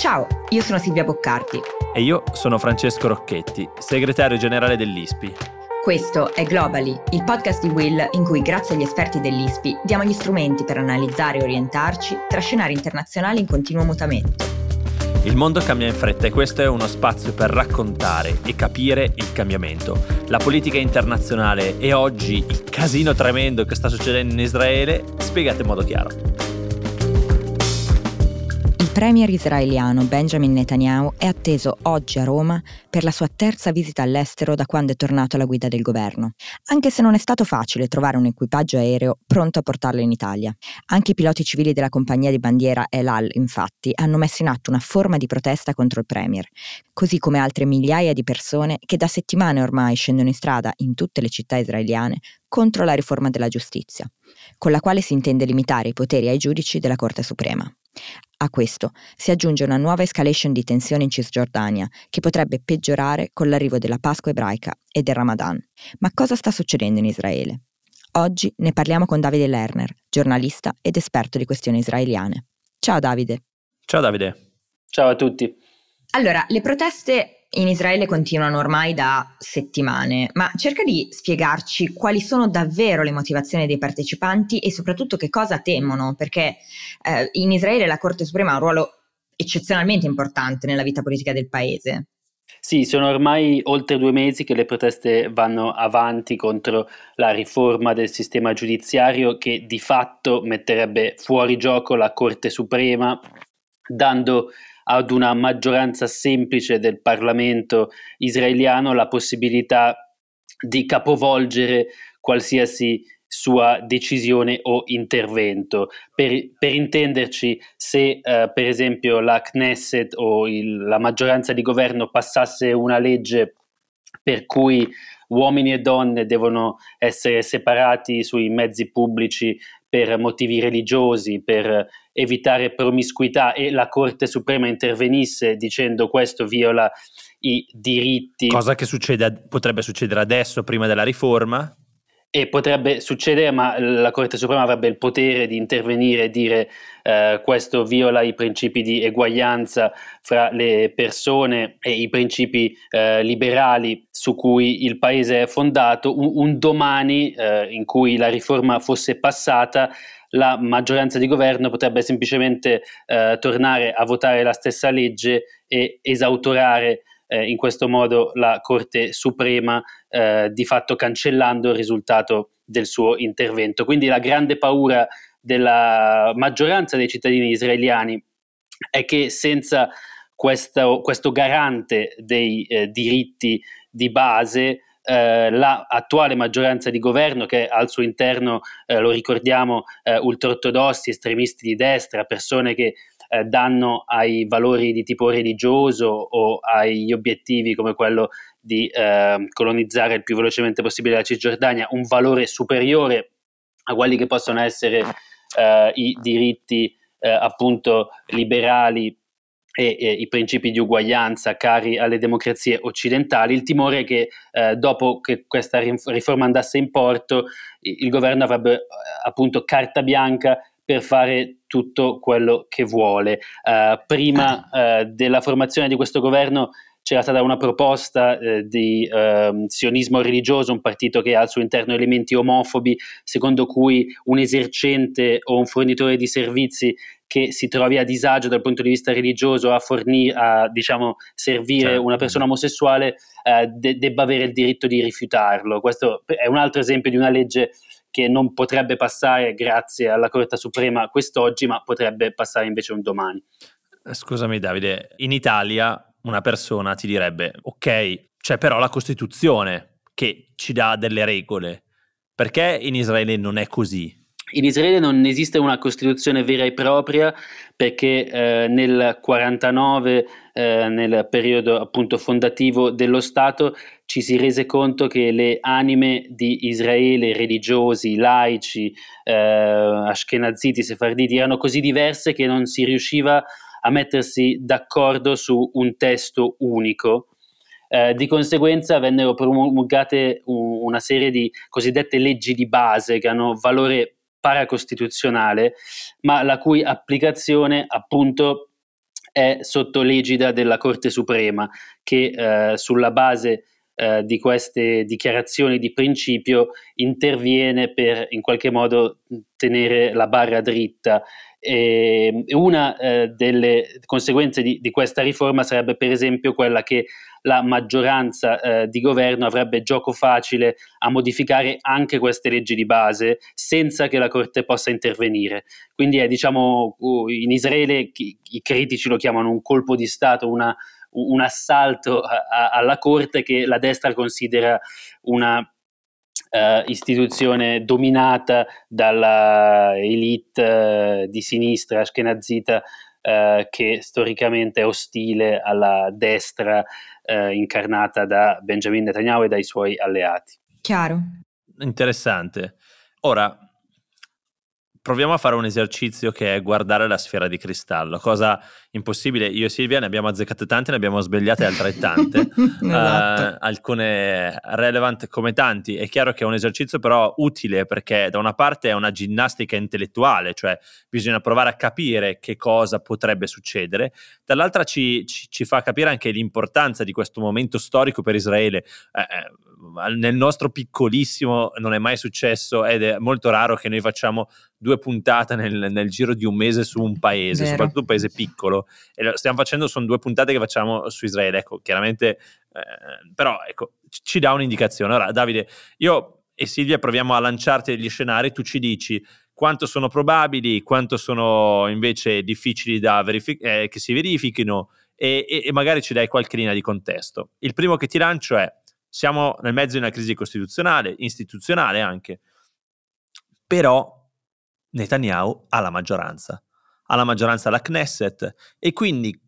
Ciao, io sono Silvia Boccardi. E io sono Francesco Rocchetti, segretario generale dell'ISPI. Questo è Globally, il podcast di Will in cui grazie agli esperti dell'ISPI diamo gli strumenti per analizzare e orientarci tra scenari internazionali in continuo mutamento. Il mondo cambia in fretta e questo è uno spazio per raccontare e capire il cambiamento, la politica internazionale e oggi il casino tremendo che sta succedendo in Israele spiegato in modo chiaro. Premier israeliano Benjamin Netanyahu è atteso oggi a Roma per la sua terza visita all'estero da quando è tornato alla guida del governo, anche se non è stato facile trovare un equipaggio aereo pronto a portarlo in Italia. Anche i piloti civili della compagnia di bandiera El Al, infatti, hanno messo in atto una forma di protesta contro il premier, così come altre migliaia di persone che da settimane ormai scendono in strada in tutte le città israeliane contro la riforma della giustizia, con la quale si intende limitare i poteri ai giudici della Corte Suprema. A questo si aggiunge una nuova escalation di tensione in Cisgiordania, che potrebbe peggiorare con l'arrivo della Pasqua ebraica e del Ramadan. Ma cosa sta succedendo in Israele? Oggi ne parliamo con Davide Lerner, giornalista ed esperto di questioni israeliane. Ciao Davide. Ciao Davide. Ciao a tutti. Allora, le proteste in Israele continuano ormai da settimane, ma cerca di spiegarci quali sono davvero le motivazioni dei partecipanti e soprattutto che cosa temono, perché eh, in Israele la Corte Suprema ha un ruolo eccezionalmente importante nella vita politica del paese. Sì, sono ormai oltre due mesi che le proteste vanno avanti contro la riforma del sistema giudiziario che di fatto metterebbe fuori gioco la Corte Suprema, dando ad una maggioranza semplice del Parlamento israeliano la possibilità di capovolgere qualsiasi sua decisione o intervento. Per, per intenderci, se eh, per esempio la Knesset o il, la maggioranza di governo passasse una legge per cui uomini e donne devono essere separati sui mezzi pubblici per motivi religiosi, per evitare promiscuità e la Corte Suprema intervenisse dicendo questo viola i diritti. Cosa che succede, potrebbe succedere adesso prima della riforma? E potrebbe succedere, ma la Corte Suprema avrebbe il potere di intervenire e dire eh, questo viola i principi di eguaglianza fra le persone e i principi eh, liberali su cui il paese è fondato. Un, un domani eh, in cui la riforma fosse passata, la maggioranza di governo potrebbe semplicemente eh, tornare a votare la stessa legge e esautorare eh, in questo modo la Corte Suprema eh, di fatto cancellando il risultato del suo intervento. Quindi la grande paura della maggioranza dei cittadini israeliani è che senza questo, questo garante dei eh, diritti di base eh, l'attuale maggioranza di governo che al suo interno, eh, lo ricordiamo, eh, ultraortodossi, estremisti di destra, persone che eh, danno ai valori di tipo religioso o agli obiettivi come quello di eh, colonizzare il più velocemente possibile la Cisgiordania un valore superiore a quelli che possono essere eh, i diritti eh, appunto liberali e, e, i principi di uguaglianza cari alle democrazie occidentali, il timore è che eh, dopo che questa riforma andasse in porto il, governo avrebbe appunto carta bianca per fare tutto quello che vuole. Uh, prima uh, della formazione di questo governo c'era stata una proposta eh, di eh, sionismo religioso, un partito che ha al suo interno elementi omofobi, secondo cui un esercente o un fornitore di servizi che si trovi a disagio dal punto di vista religioso a fornire, a diciamo, servire certo. una persona omosessuale, eh, de- debba avere il diritto di rifiutarlo. Questo è un altro esempio di una legge che non potrebbe passare grazie alla Corte Suprema quest'oggi, ma potrebbe passare invece un domani. Scusami Davide, in Italia una persona ti direbbe ok, c'è però la Costituzione che ci dà delle regole. Perché in Israele non è così? In Israele non esiste una Costituzione vera e propria perché eh, nel 49, eh, nel periodo appunto fondativo dello Stato, ci si rese conto che le anime di Israele, religiosi, laici, eh, ashkenaziti, sefarditi, erano così diverse che non si riusciva a mettersi d'accordo su un testo unico. Eh, di conseguenza vennero promulgate un, una serie di cosiddette leggi di base che hanno valore paracostituzionale, ma la cui applicazione appunto è sotto l'egida della Corte Suprema che eh, sulla base eh, di queste dichiarazioni di principio interviene per in qualche modo tenere la barra dritta. E una eh, delle conseguenze di, di, questa riforma sarebbe per esempio quella che la maggioranza eh, di governo avrebbe gioco facile a modificare anche queste leggi di base senza che la Corte possa intervenire. Quindi è diciamo in Israele i critici lo chiamano un colpo di Stato, una un assalto a, a, alla Corte che la destra considera una uh, istituzione dominata dalla elite uh, di sinistra ashkenazita uh, che storicamente è ostile alla destra incarnata da Benjamin Netanyahu e dai suoi alleati. Chiaro. Interessante. Ora, proviamo a fare un esercizio che è guardare la sfera di cristallo, cosa impossibile. Io e Silvia ne abbiamo azzeccate tante, ne abbiamo sbagliate altrettante, esatto. uh, alcune relevant come tanti. È chiaro che è un esercizio però utile perché da una parte è una ginnastica intellettuale, cioè bisogna provare a capire che cosa potrebbe succedere, dall'altra ci, ci, ci fa capire anche l'importanza di questo momento storico per Israele. Eh, eh nel nostro piccolissimo non è mai successo ed è molto raro che noi facciamo due puntate nel, nel giro di un mese su un paese, Vero. soprattutto un paese piccolo e lo stiamo facendo, sono due puntate che facciamo su Israele, ecco, chiaramente, eh, però ecco, ci dà un'indicazione. Ora, Davide, io e Silvia proviamo a lanciarti degli scenari, tu ci dici quanto sono probabili, quanto sono invece difficili da verific- eh, che si verifichino e, e, e magari ci dai qualche linea di contesto. Il primo che ti lancio è, siamo nel mezzo di una crisi costituzionale, istituzionale anche, però Netanyahu ha la maggioranza ha la maggioranza alla Knesset e quindi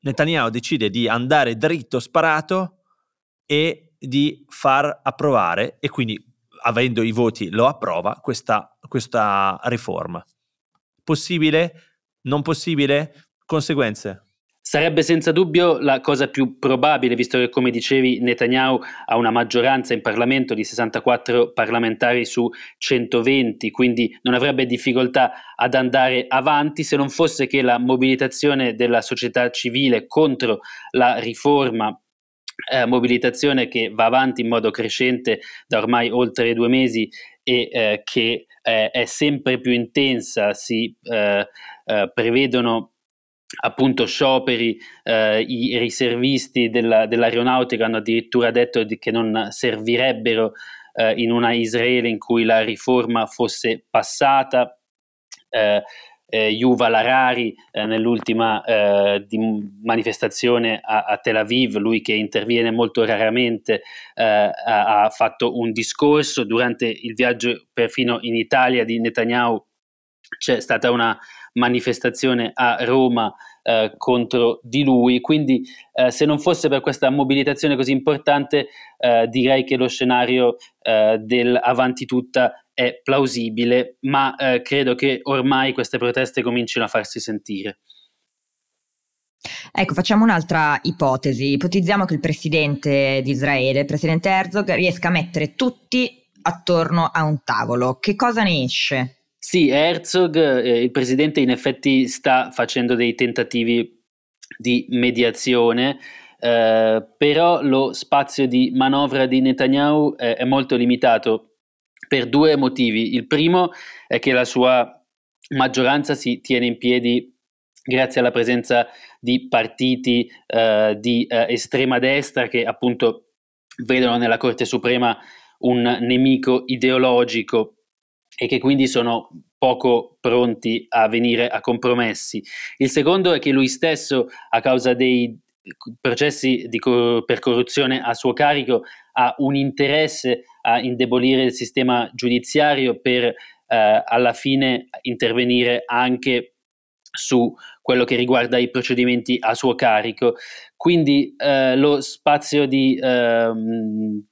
Netanyahu decide di andare dritto sparato e di far approvare e quindi avendo i voti lo approva questa, questa riforma. Possibile? Non possibile? Conseguenze? Sarebbe senza dubbio la cosa più probabile, visto che, come dicevi, Netanyahu ha una maggioranza in Parlamento di 64 parlamentari su 120, quindi non avrebbe difficoltà ad andare avanti se non fosse che la mobilitazione della società civile contro la riforma eh, mobilitazione che va avanti in modo crescente da ormai oltre due mesi e eh, che eh, è sempre più intensa, si eh, eh, prevedono appunto scioperi, eh, i riservisti della, dell'aeronautica hanno addirittura detto di, che non servirebbero eh, in una Israele in cui la riforma fosse passata. Eh, eh, Yuval Harari eh, nell'ultima eh, manifestazione a, a, Tel Aviv, lui che interviene molto raramente, eh, ha, ha, fatto un discorso durante il viaggio perfino in Italia di Netanyahu. C'è stata una manifestazione a Roma eh, contro di lui. Quindi, eh, se non fosse per questa mobilitazione così importante, eh, direi che lo scenario eh, del avanti tutta è plausibile, ma eh, credo che ormai queste proteste comincino a farsi sentire. Ecco, facciamo un'altra ipotesi. Ipotizziamo che il presidente di Israele, il presidente Herzog, riesca a mettere tutti attorno a un tavolo. Che cosa ne esce? Sì, Herzog, eh, il presidente, in effetti sta facendo dei tentativi di mediazione, eh, però lo spazio di manovra di Netanyahu è, è molto limitato per due motivi. Il primo è che la sua maggioranza si tiene in piedi grazie alla presenza di partiti eh, di eh, estrema destra che appunto vedono nella Corte Suprema un nemico ideologico e che quindi sono poco pronti a venire a compromessi. Il secondo è che lui stesso, a causa dei processi cor- per corruzione a suo carico, ha un interesse a indebolire il sistema giudiziario per eh, alla fine intervenire anche su quello che riguarda i procedimenti a suo carico. Quindi eh, lo spazio di, eh,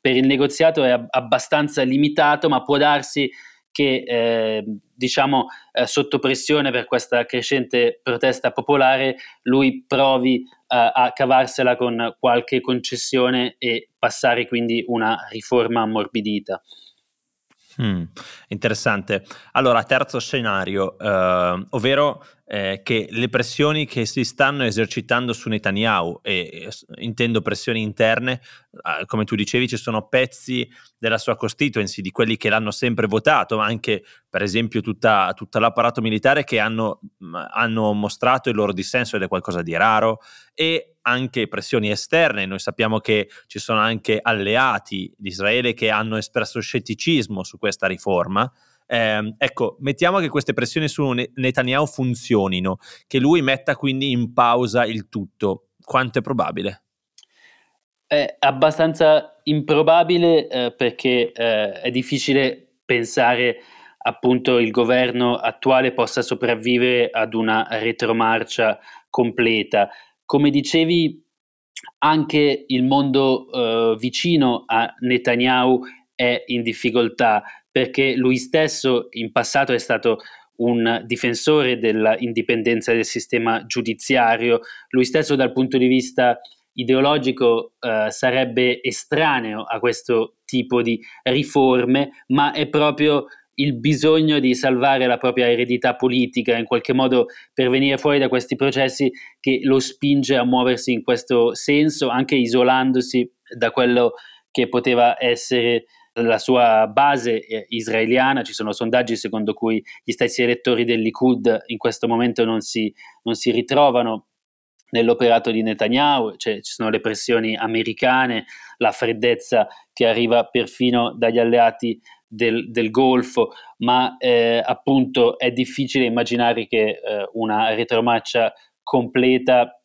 per il negoziato è ab- abbastanza limitato, ma può darsi che eh, diciamo eh, sotto pressione per questa crescente protesta popolare lui provi eh, a cavarsela con qualche concessione e passare quindi una riforma ammorbidita. Mm, interessante. Allora, terzo scenario, eh, ovvero eh, che le pressioni che si stanno esercitando su Netanyahu, e, intendo pressioni interne, come tu dicevi, ci sono pezzi della sua constituency, di quelli che l'hanno sempre votato, ma anche per esempio tutta, tutta l'apparato militare che hanno, hanno mostrato il loro dissenso ed è qualcosa di raro, e anche pressioni esterne. Noi sappiamo che ci sono anche alleati di Israele che hanno espresso scetticismo su questa riforma. Eh, ecco, mettiamo che queste pressioni su Netanyahu funzionino, che lui metta quindi in pausa il tutto. Quanto è probabile? È abbastanza improbabile eh, perché eh, è difficile pensare appunto il governo attuale possa sopravvivere ad una retromarcia completa. Come dicevi, anche il mondo eh, vicino a Netanyahu è in difficoltà perché lui stesso in passato è stato un difensore dell'indipendenza del sistema giudiziario, lui stesso dal punto di vista ideologico eh, sarebbe estraneo a questo tipo di riforme, ma è proprio il bisogno di salvare la propria eredità politica, in qualche modo per venire fuori da questi processi che lo spinge a muoversi in questo senso, anche isolandosi da quello che poteva essere la sua base eh, israeliana, ci sono sondaggi secondo cui gli stessi elettori del Likud in questo momento non si, non si ritrovano nell'operato di Netanyahu, cioè ci sono le pressioni americane, la freddezza che arriva perfino dagli alleati del, del Golfo, ma eh, appunto è difficile immaginare che eh, una retromarcia completa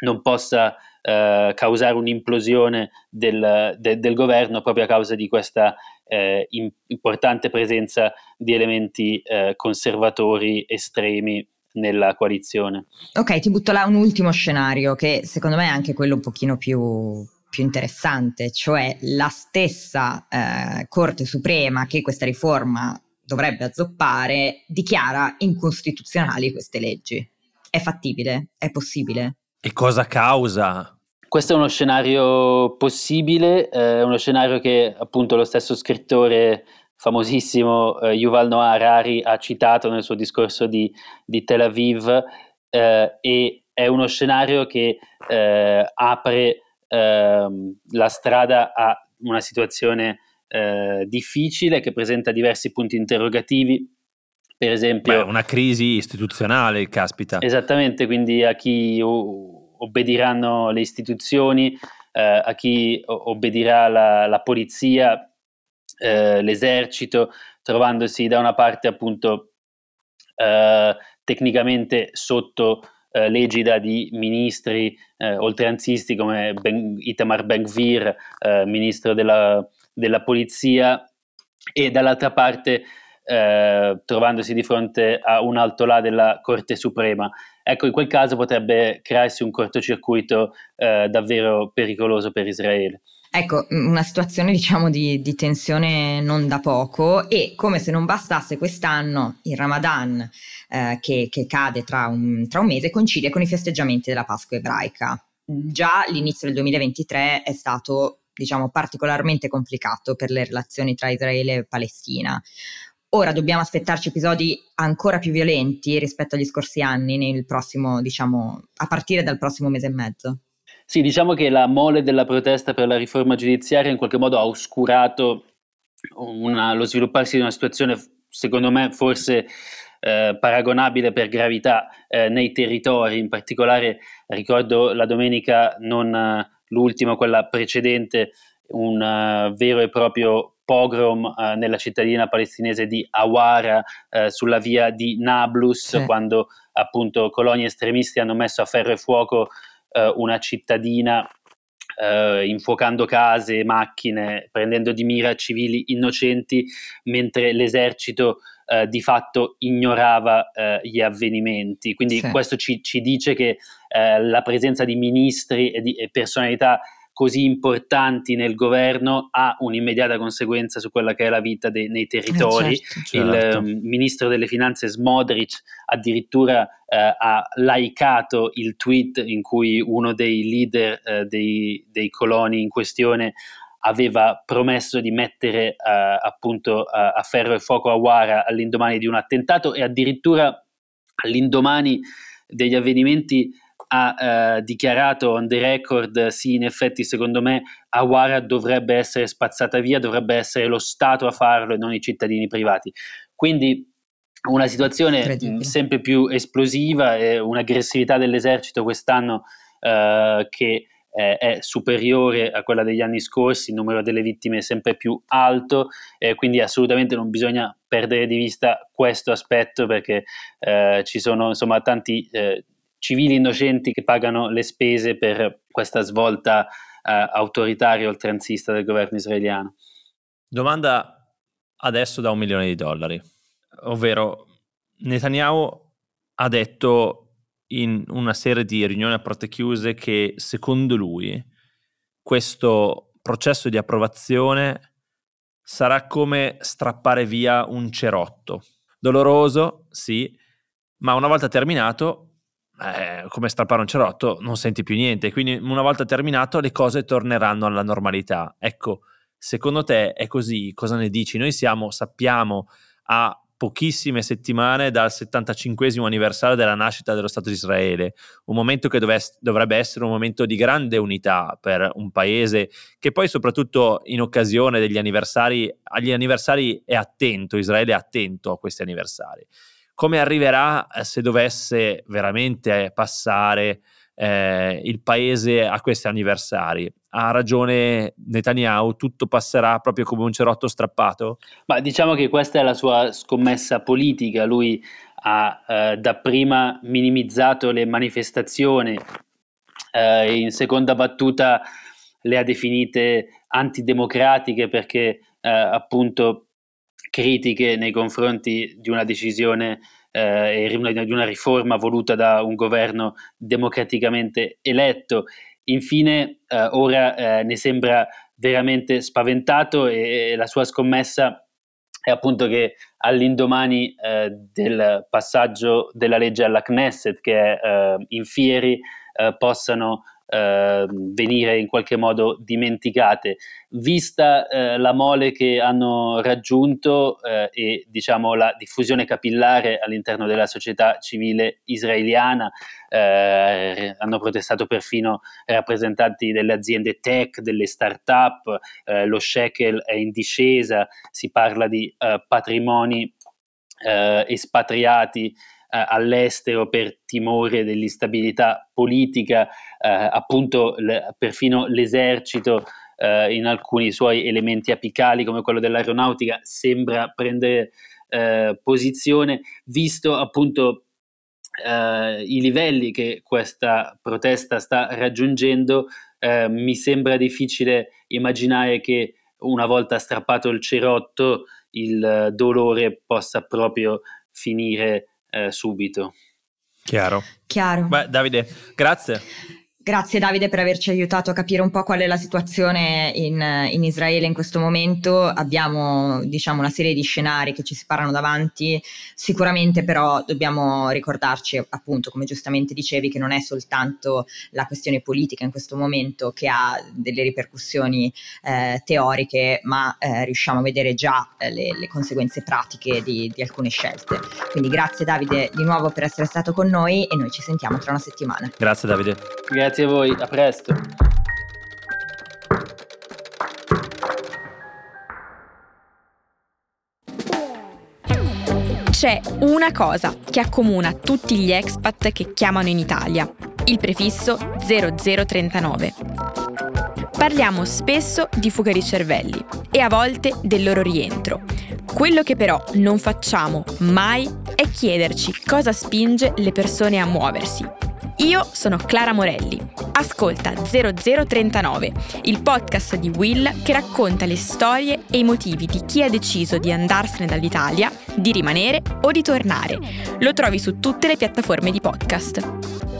non possa eh, causare un'implosione del, de, del, governo proprio a causa di questa eh, importante presenza di elementi eh, conservatori estremi nella coalizione. Ok, ti butto là un ultimo scenario che secondo me è anche quello un pochino più, più interessante, cioè la stessa eh, Corte Suprema che questa riforma dovrebbe azzoppare dichiara incostituzionali queste leggi. È fattibile? È possibile? E cosa causa? Questo è uno scenario possibile, è eh, uno scenario che appunto lo stesso scrittore famosissimo eh, Yuval Noah Harari ha citato nel suo discorso di, di Tel Aviv eh, e è uno scenario che eh, apre ehm, la strada a una situazione eh, difficile che presenta diversi punti interrogativi per esempio Beh, una crisi istituzionale caspita esattamente quindi a chi obbediranno le istituzioni, eh, a chi obbedirà la, la polizia, eh, l'esercito, trovandosi da una parte appunto eh, tecnicamente sotto eh, l'egida di ministri eh, oltranzisti come ben, Itamar Ben-Gvir, eh, ministro della, della polizia, e dall'altra parte eh, trovandosi di fronte a un alto là della Corte Suprema. Ecco, in quel caso potrebbe crearsi un cortocircuito eh, davvero pericoloso per Israele. Ecco, una situazione diciamo di, di, tensione non da poco e come se non bastasse quest'anno il Ramadan eh, che, che, cade tra un, tra un mese coincide con i festeggiamenti della Pasqua ebraica. Già l'inizio del 2023 è stato diciamo particolarmente complicato per le relazioni tra Israele e Palestina. Ora dobbiamo aspettarci episodi ancora più violenti rispetto agli scorsi anni nel prossimo, diciamo, a partire dal prossimo mese e mezzo. Sì, diciamo che la mole della protesta per la riforma giudiziaria in qualche modo ha oscurato una, lo svilupparsi di una situazione, secondo me, forse eh, paragonabile per gravità eh, nei territori. In particolare ricordo la domenica, non uh, l'ultima, quella precedente, un uh, vero e proprio pogrom eh, nella cittadina palestinese di Awara eh, sulla via di Nablus sì. quando appunto coloni estremisti hanno messo a ferro e fuoco eh, una cittadina Uh, infuocando case, macchine, prendendo di mira civili innocenti, mentre l'esercito uh, di fatto ignorava uh, gli avvenimenti. Quindi sì. questo ci, ci, dice che la presenza di ministri e di e personalità così importanti nel governo ha un'immediata conseguenza su quella che è la vita de- nei territori. Eh certo, certo. Il um, ministro delle finanze Smodric addirittura eh, ha laicato il tweet in cui uno dei leader eh, dei, dei, coloni in questione aveva promesso di mettere eh, appunto a, a ferro e fuoco a Wara all'indomani di un attentato e addirittura all'indomani degli avvenimenti ha eh, dichiarato on the record, sì, in effetti secondo me Awara dovrebbe essere spazzata via, dovrebbe essere lo Stato a farlo e non i cittadini privati. Quindi una situazione sempre più esplosiva e un'aggressività dell'esercito quest'anno eh, che eh, è superiore a quella degli anni scorsi, il numero delle vittime è sempre più alto, eh, quindi assolutamente non bisogna perdere di vista questo aspetto perché eh, ci sono insomma tanti eh, civili innocenti che pagano le spese per questa svolta eh, autoritaria oltranzista del governo israeliano. Domanda adesso da un milione di dollari, ovvero Netanyahu ha detto in una serie di riunioni a porte chiuse che secondo lui questo processo di approvazione sarà come strappare via un cerotto. Doloroso, sì, ma una volta terminato eh, come strappare un cerotto, non senti più niente. Quindi, una volta terminato, le cose torneranno alla normalità. Ecco, secondo te è così? Cosa ne dici? Noi siamo, sappiamo, a pochissime settimane dal 75 anniversario della nascita dello Stato di Israele, un momento che dovesse, dovrebbe essere un momento di grande unità per un paese che poi soprattutto in occasione degli anniversari, agli anniversari è attento, Israele è attento a questi anniversari come arriverà eh, se dovesse veramente passare eh, il paese a questi anniversari. Ha ragione Netanyahu, tutto passerà proprio come un cerotto strappato? Ma diciamo che questa è la sua scommessa politica. Lui ha eh, dapprima minimizzato le manifestazioni, eh, in seconda battuta le ha definite antidemocratiche perché eh, appunto critiche nei confronti di una decisione eh, e di una riforma voluta da un governo democraticamente eletto. Infine, eh, ora eh, ne sembra veramente spaventato e, e, la sua scommessa è appunto che all'indomani eh, del passaggio della legge alla Knesset, che è eh, in fieri, eh, possano eh, venire in qualche modo dimenticate. Vista eh, la mole che hanno raggiunto eh, e diciamo la diffusione capillare all'interno della società civile israeliana, eh, hanno protestato perfino rappresentanti delle aziende tech, delle start-up, eh, lo shekel è in discesa, si parla di eh, patrimoni espatriati eh, all'estero per timore dell'instabilità politica, eh, appunto le, perfino l'esercito eh, in alcuni suoi elementi apicali come quello dell'aeronautica sembra prendere eh, posizione, visto appunto Uh, i livelli che questa protesta sta raggiungendo, uh, mi sembra difficile immaginare che una volta strappato il cerotto il dolore possa proprio finire eh, subito. Chiaro. Chiaro. Beh, Davide, grazie. Grazie Davide per averci aiutato a capire un po' qual è la situazione in, in, Israele in questo momento. Abbiamo diciamo una serie di scenari che ci si parlano davanti, sicuramente però dobbiamo ricordarci appunto, come giustamente dicevi, che non è soltanto la questione politica in questo momento che ha delle ripercussioni eh, teoriche, ma eh, riusciamo a vedere già eh, le, le, conseguenze pratiche di, di alcune scelte. Quindi grazie Davide di nuovo per essere stato con noi e noi ci sentiamo tra una settimana. Grazie Davide. Grazie. Grazie a voi, a presto. C'è una cosa che accomuna tutti gli expat che chiamano in Italia, il prefisso 0039. Parliamo spesso di fuga di cervelli e a volte del loro rientro. Quello che però non facciamo mai è chiederci cosa spinge le persone a muoversi io sono Clara Morelli. Ascolta 0039, il podcast di Will che racconta le storie e i motivi di chi ha deciso di andarsene dall'Italia, di rimanere o di tornare. Lo trovi su tutte le piattaforme di podcast.